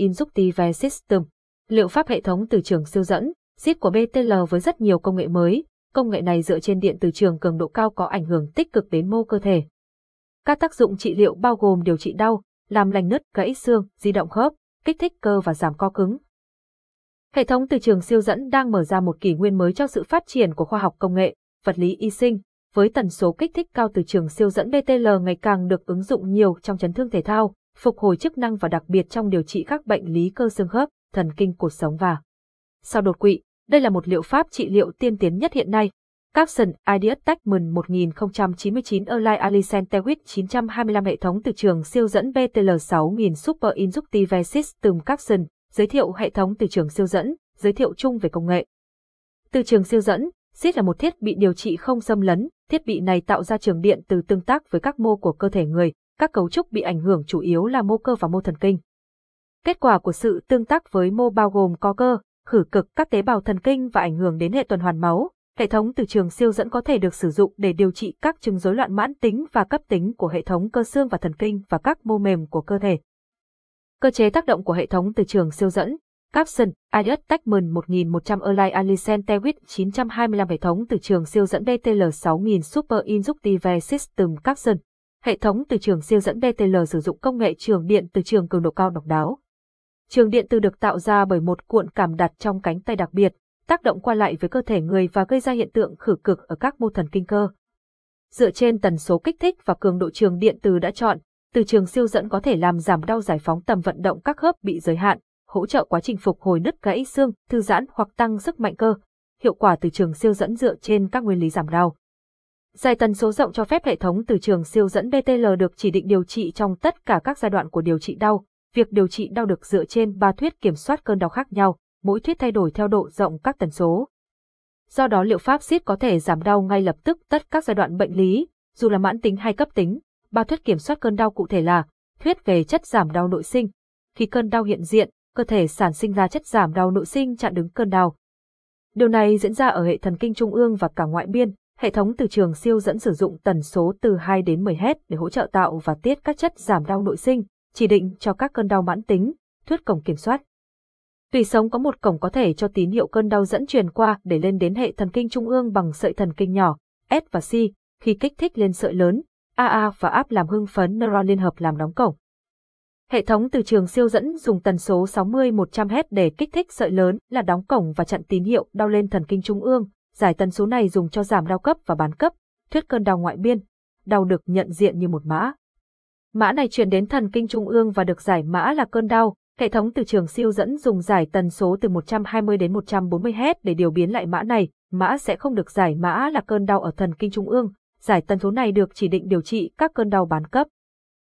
Inductive System, liệu pháp hệ thống từ trường siêu dẫn, SIT của BTL với rất nhiều công nghệ mới, công nghệ này dựa trên điện từ trường cường độ cao có ảnh hưởng tích cực đến mô cơ thể. Các tác dụng trị liệu bao gồm điều trị đau, làm lành nứt, gãy xương, di động khớp, kích thích cơ và giảm co cứng. Hệ thống từ trường siêu dẫn đang mở ra một kỷ nguyên mới cho sự phát triển của khoa học công nghệ, vật lý y sinh, với tần số kích thích cao từ trường siêu dẫn BTL ngày càng được ứng dụng nhiều trong chấn thương thể thao, phục hồi chức năng và đặc biệt trong điều trị các bệnh lý cơ xương khớp, thần kinh cột sống và sau đột quỵ. Đây là một liệu pháp trị liệu tiên tiến nhất hiện nay. Capson Ideas Techman 1099 Erlai Alicent Tewit 925 hệ thống từ trường siêu dẫn BTL 6000 Super Inductive System Capson, giới thiệu hệ thống từ trường siêu dẫn, giới thiệu chung về công nghệ. Từ trường siêu dẫn, SIT là một thiết bị điều trị không xâm lấn, thiết bị này tạo ra trường điện từ tương tác với các mô của cơ thể người, các cấu trúc bị ảnh hưởng chủ yếu là mô cơ và mô thần kinh. Kết quả của sự tương tác với mô bao gồm có cơ, khử cực các tế bào thần kinh và ảnh hưởng đến hệ tuần hoàn máu. Hệ thống từ trường siêu dẫn có thể được sử dụng để điều trị các chứng rối loạn mãn tính và cấp tính của hệ thống cơ xương và thần kinh và các mô mềm của cơ thể. Cơ chế tác động của hệ thống từ trường siêu dẫn Capson, Idiot Techman 1100 Erlai Alicent Tewit 925 hệ thống từ trường siêu dẫn BTL 6000 Super Inductive System Capson. Hệ thống từ trường siêu dẫn BTL sử dụng công nghệ trường điện từ trường cường độ cao độc đáo. Trường điện từ được tạo ra bởi một cuộn cảm đặt trong cánh tay đặc biệt, tác động qua lại với cơ thể người và gây ra hiện tượng khử cực ở các mô thần kinh cơ. Dựa trên tần số kích thích và cường độ trường điện từ đã chọn, từ trường siêu dẫn có thể làm giảm đau giải phóng tầm vận động các khớp bị giới hạn, hỗ trợ quá trình phục hồi nứt gãy xương, thư giãn hoặc tăng sức mạnh cơ. Hiệu quả từ trường siêu dẫn dựa trên các nguyên lý giảm đau. Dài tần số rộng cho phép hệ thống từ trường siêu dẫn BTL được chỉ định điều trị trong tất cả các giai đoạn của điều trị đau. Việc điều trị đau được dựa trên ba thuyết kiểm soát cơn đau khác nhau, mỗi thuyết thay đổi theo độ rộng các tần số. Do đó liệu pháp SIT có thể giảm đau ngay lập tức tất các giai đoạn bệnh lý, dù là mãn tính hay cấp tính. Ba thuyết kiểm soát cơn đau cụ thể là thuyết về chất giảm đau nội sinh. Khi cơn đau hiện diện, cơ thể sản sinh ra chất giảm đau nội sinh chặn đứng cơn đau. Điều này diễn ra ở hệ thần kinh trung ương và cả ngoại biên. Hệ thống từ trường siêu dẫn sử dụng tần số từ 2 đến 10 Hz để hỗ trợ tạo và tiết các chất giảm đau nội sinh, chỉ định cho các cơn đau mãn tính, thuyết cổng kiểm soát. Tùy sống có một cổng có thể cho tín hiệu cơn đau dẫn truyền qua để lên đến hệ thần kinh trung ương bằng sợi thần kinh nhỏ, S và C, khi kích thích lên sợi lớn, AA và áp làm hưng phấn neuron liên hợp làm đóng cổng. Hệ thống từ trường siêu dẫn dùng tần số 60-100 Hz để kích thích sợi lớn là đóng cổng và chặn tín hiệu đau lên thần kinh trung ương. Giải tần số này dùng cho giảm đau cấp và bán cấp, thuyết cơn đau ngoại biên. Đau được nhận diện như một mã. Mã này truyền đến thần kinh trung ương và được giải mã là cơn đau. Hệ thống từ trường siêu dẫn dùng giải tần số từ 120 đến 140 Hz để điều biến lại mã này. Mã sẽ không được giải mã là cơn đau ở thần kinh trung ương. Giải tần số này được chỉ định điều trị các cơn đau bán cấp.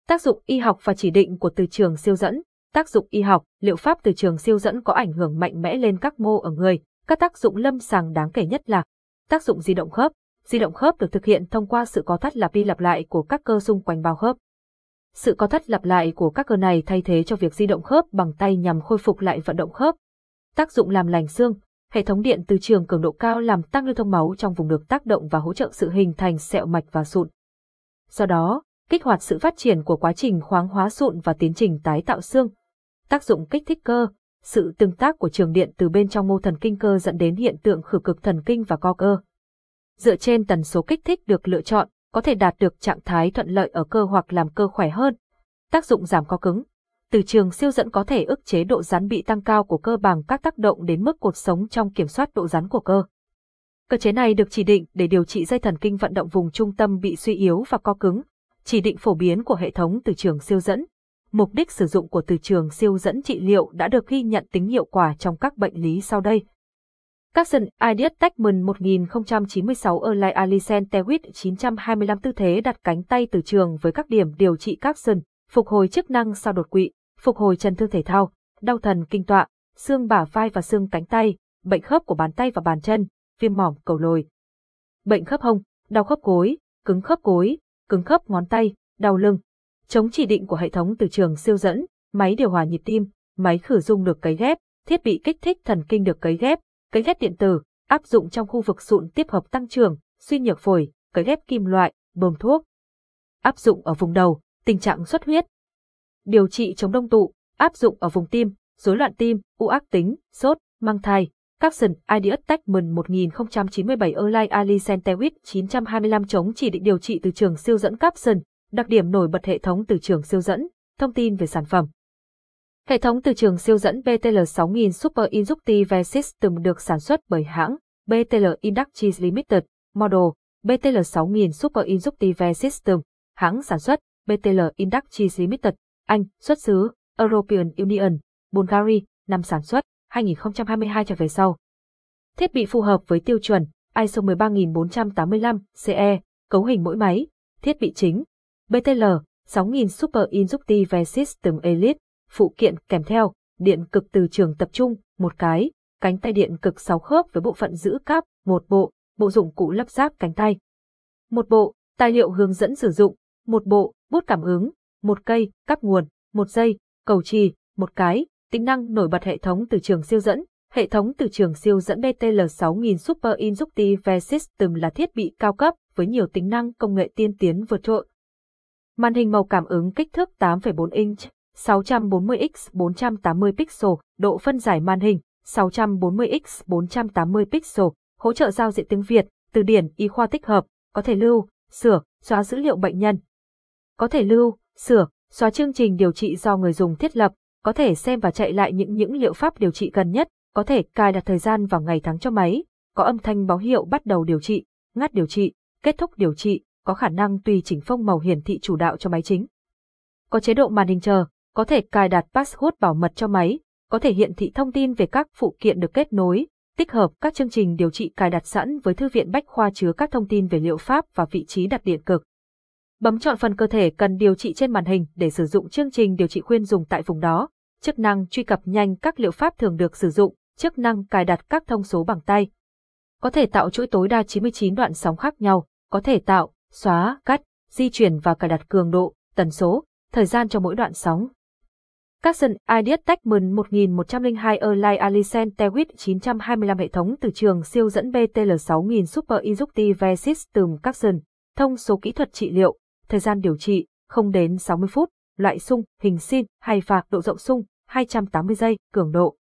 Tác dụng y học và chỉ định của từ trường siêu dẫn. Tác dụng y học, liệu pháp từ trường siêu dẫn có ảnh hưởng mạnh mẽ lên các mô ở người. Các tác dụng lâm sàng đáng kể nhất là tác dụng di động khớp. Di động khớp được thực hiện thông qua sự có thắt lặp đi lặp lại của các cơ xung quanh bao khớp. Sự có thắt lặp lại của các cơ này thay thế cho việc di động khớp bằng tay nhằm khôi phục lại vận động khớp. Tác dụng làm lành xương, hệ thống điện từ trường cường độ cao làm tăng lưu thông máu trong vùng được tác động và hỗ trợ sự hình thành sẹo mạch và sụn. Do đó, kích hoạt sự phát triển của quá trình khoáng hóa sụn và tiến trình tái tạo xương. Tác dụng kích thích cơ, sự tương tác của trường điện từ bên trong mô thần kinh cơ dẫn đến hiện tượng khử cực thần kinh và co cơ. Dựa trên tần số kích thích được lựa chọn, có thể đạt được trạng thái thuận lợi ở cơ hoặc làm cơ khỏe hơn. Tác dụng giảm co cứng. Từ trường siêu dẫn có thể ức chế độ rắn bị tăng cao của cơ bằng các tác động đến mức cột sống trong kiểm soát độ rắn của cơ. Cơ chế này được chỉ định để điều trị dây thần kinh vận động vùng trung tâm bị suy yếu và co cứng, chỉ định phổ biến của hệ thống từ trường siêu dẫn. Mục đích sử dụng của từ trường siêu dẫn trị liệu đã được ghi nhận tính hiệu quả trong các bệnh lý sau đây. Capson Ideas Techman 1096 Erlai alisen Tewit 925 tư thế đặt cánh tay từ trường với các điểm điều trị Capson, phục hồi chức năng sau đột quỵ, phục hồi chân thương thể thao, đau thần kinh tọa, xương bả vai và xương cánh tay, bệnh khớp của bàn tay và bàn chân, viêm mỏm cầu lồi. Bệnh khớp hông, đau khớp gối, cứng khớp gối, cứng khớp ngón tay, đau lưng. Chống chỉ định của hệ thống từ trường siêu dẫn, máy điều hòa nhịp tim, máy khử dung được cấy ghép, thiết bị kích thích thần kinh được cấy ghép, cấy ghép điện tử, áp dụng trong khu vực sụn tiếp hợp tăng trưởng, suy nhược phổi, cấy ghép kim loại, bơm thuốc. Áp dụng ở vùng đầu, tình trạng xuất huyết. Điều trị chống đông tụ, áp dụng ở vùng tim, rối loạn tim, u ác tính, sốt, mang thai. Capson Ideas Techman 1097 Erlai Ali Centewit 925 chống chỉ định điều trị từ trường siêu dẫn Capson, đặc điểm nổi bật hệ thống từ trường siêu dẫn, thông tin về sản phẩm. Hệ thống từ trường siêu dẫn BTL6000 Super Inductive System được sản xuất bởi hãng BTL Industries Limited, model BTL6000 Super Inductive System, hãng sản xuất BTL Industries Limited, Anh, xuất xứ European Union, Bulgaria, năm sản xuất 2022 trở về sau. Thiết bị phù hợp với tiêu chuẩn ISO 13485 CE, cấu hình mỗi máy, thiết bị chính BTL 6000 Super Inductive System Elite, phụ kiện kèm theo, điện cực từ trường tập trung, một cái, cánh tay điện cực 6 khớp với bộ phận giữ cáp, một bộ, bộ dụng cụ lắp ráp cánh tay. Một bộ, tài liệu hướng dẫn sử dụng, một bộ, bút cảm ứng, một cây, cáp nguồn, một dây, cầu trì, một cái, tính năng nổi bật hệ thống từ trường siêu dẫn. Hệ thống từ trường siêu dẫn BTL6000 Super Inductive System là thiết bị cao cấp với nhiều tính năng công nghệ tiên tiến vượt trội. Màn hình màu cảm ứng kích thước 8,4 inch, 640x 480 pixel, độ phân giải màn hình 640x 480 pixel, hỗ trợ giao diện tiếng Việt, từ điển y khoa tích hợp, có thể lưu, sửa, xóa dữ liệu bệnh nhân. Có thể lưu, sửa, xóa chương trình điều trị do người dùng thiết lập, có thể xem và chạy lại những những liệu pháp điều trị gần nhất, có thể cài đặt thời gian vào ngày tháng cho máy, có âm thanh báo hiệu bắt đầu điều trị, ngắt điều trị, kết thúc điều trị, có khả năng tùy chỉnh phông màu hiển thị chủ đạo cho máy chính. Có chế độ màn hình chờ, có thể cài đặt password bảo mật cho máy, có thể hiển thị thông tin về các phụ kiện được kết nối, tích hợp các chương trình điều trị cài đặt sẵn với thư viện bách khoa chứa các thông tin về liệu pháp và vị trí đặt điện cực. Bấm chọn phần cơ thể cần điều trị trên màn hình để sử dụng chương trình điều trị khuyên dùng tại vùng đó. Chức năng truy cập nhanh các liệu pháp thường được sử dụng, chức năng cài đặt các thông số bằng tay. Có thể tạo chuỗi tối đa 99 đoạn sóng khác nhau, có thể tạo, xóa, cắt, di chuyển và cài đặt cường độ, tần số, thời gian cho mỗi đoạn sóng. Capson Ideas Techman 1102 Erlai Alicent Tewit 925 hệ thống từ trường siêu dẫn BTL6000 Super Inductive System Capson, thông số kỹ thuật trị liệu, thời gian điều trị, không đến 60 phút, loại sung, hình sin, hay phạc độ rộng sung, 280 giây, cường độ.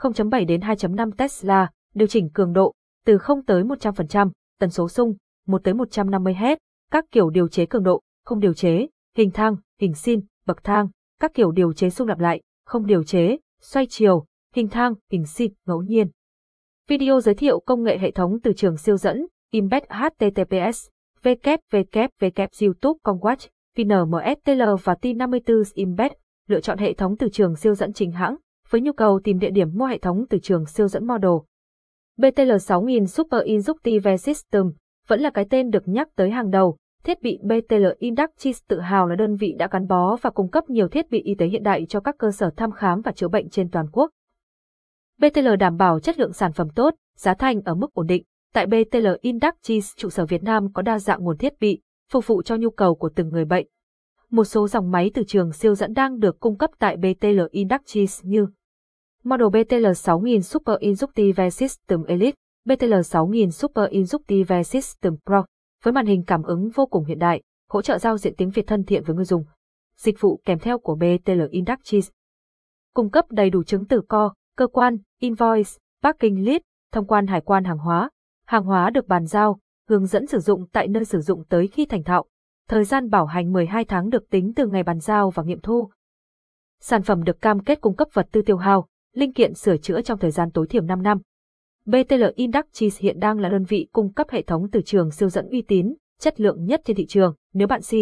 0.7 đến 2.5 Tesla, điều chỉnh cường độ, từ 0 tới 100%, tần số sung, 1 tới 150 Hz, các kiểu điều chế cường độ, không điều chế, hình thang, hình sin, bậc thang, các kiểu điều chế xung lặp lại, không điều chế, xoay chiều, hình thang, hình xin, ngẫu nhiên. Video giới thiệu công nghệ hệ thống từ trường siêu dẫn, Embed HTTPS, www.youtube.com.watch.vnmstl và T54 Embed, lựa chọn hệ thống từ trường siêu dẫn chính hãng, với nhu cầu tìm địa điểm mua hệ thống từ trường siêu dẫn model. BTL6000 Super Inductive System vẫn là cái tên được nhắc tới hàng đầu, Thiết bị BTL Inductis tự hào là đơn vị đã gắn bó và cung cấp nhiều thiết bị y tế hiện đại cho các cơ sở thăm khám và chữa bệnh trên toàn quốc. BTL đảm bảo chất lượng sản phẩm tốt, giá thành ở mức ổn định. Tại BTL Inductis trụ sở Việt Nam có đa dạng nguồn thiết bị, phục vụ cho nhu cầu của từng người bệnh. Một số dòng máy từ trường siêu dẫn đang được cung cấp tại BTL Inductis như Model BTL 6000 Super Inductive System Elite, BTL 6000 Super Inductive System Pro, với màn hình cảm ứng vô cùng hiện đại, hỗ trợ giao diện tiếng Việt thân thiện với người dùng. Dịch vụ kèm theo của BTL Inductis Cung cấp đầy đủ chứng từ co, cơ quan, invoice, parking list, thông quan hải quan hàng hóa. Hàng hóa được bàn giao, hướng dẫn sử dụng tại nơi sử dụng tới khi thành thạo. Thời gian bảo hành 12 tháng được tính từ ngày bàn giao và nghiệm thu. Sản phẩm được cam kết cung cấp vật tư tiêu hao, linh kiện sửa chữa trong thời gian tối thiểu 5 năm. BTL Industries hiện đang là đơn vị cung cấp hệ thống từ trường siêu dẫn uy tín, chất lượng nhất trên thị trường. Nếu bạn xin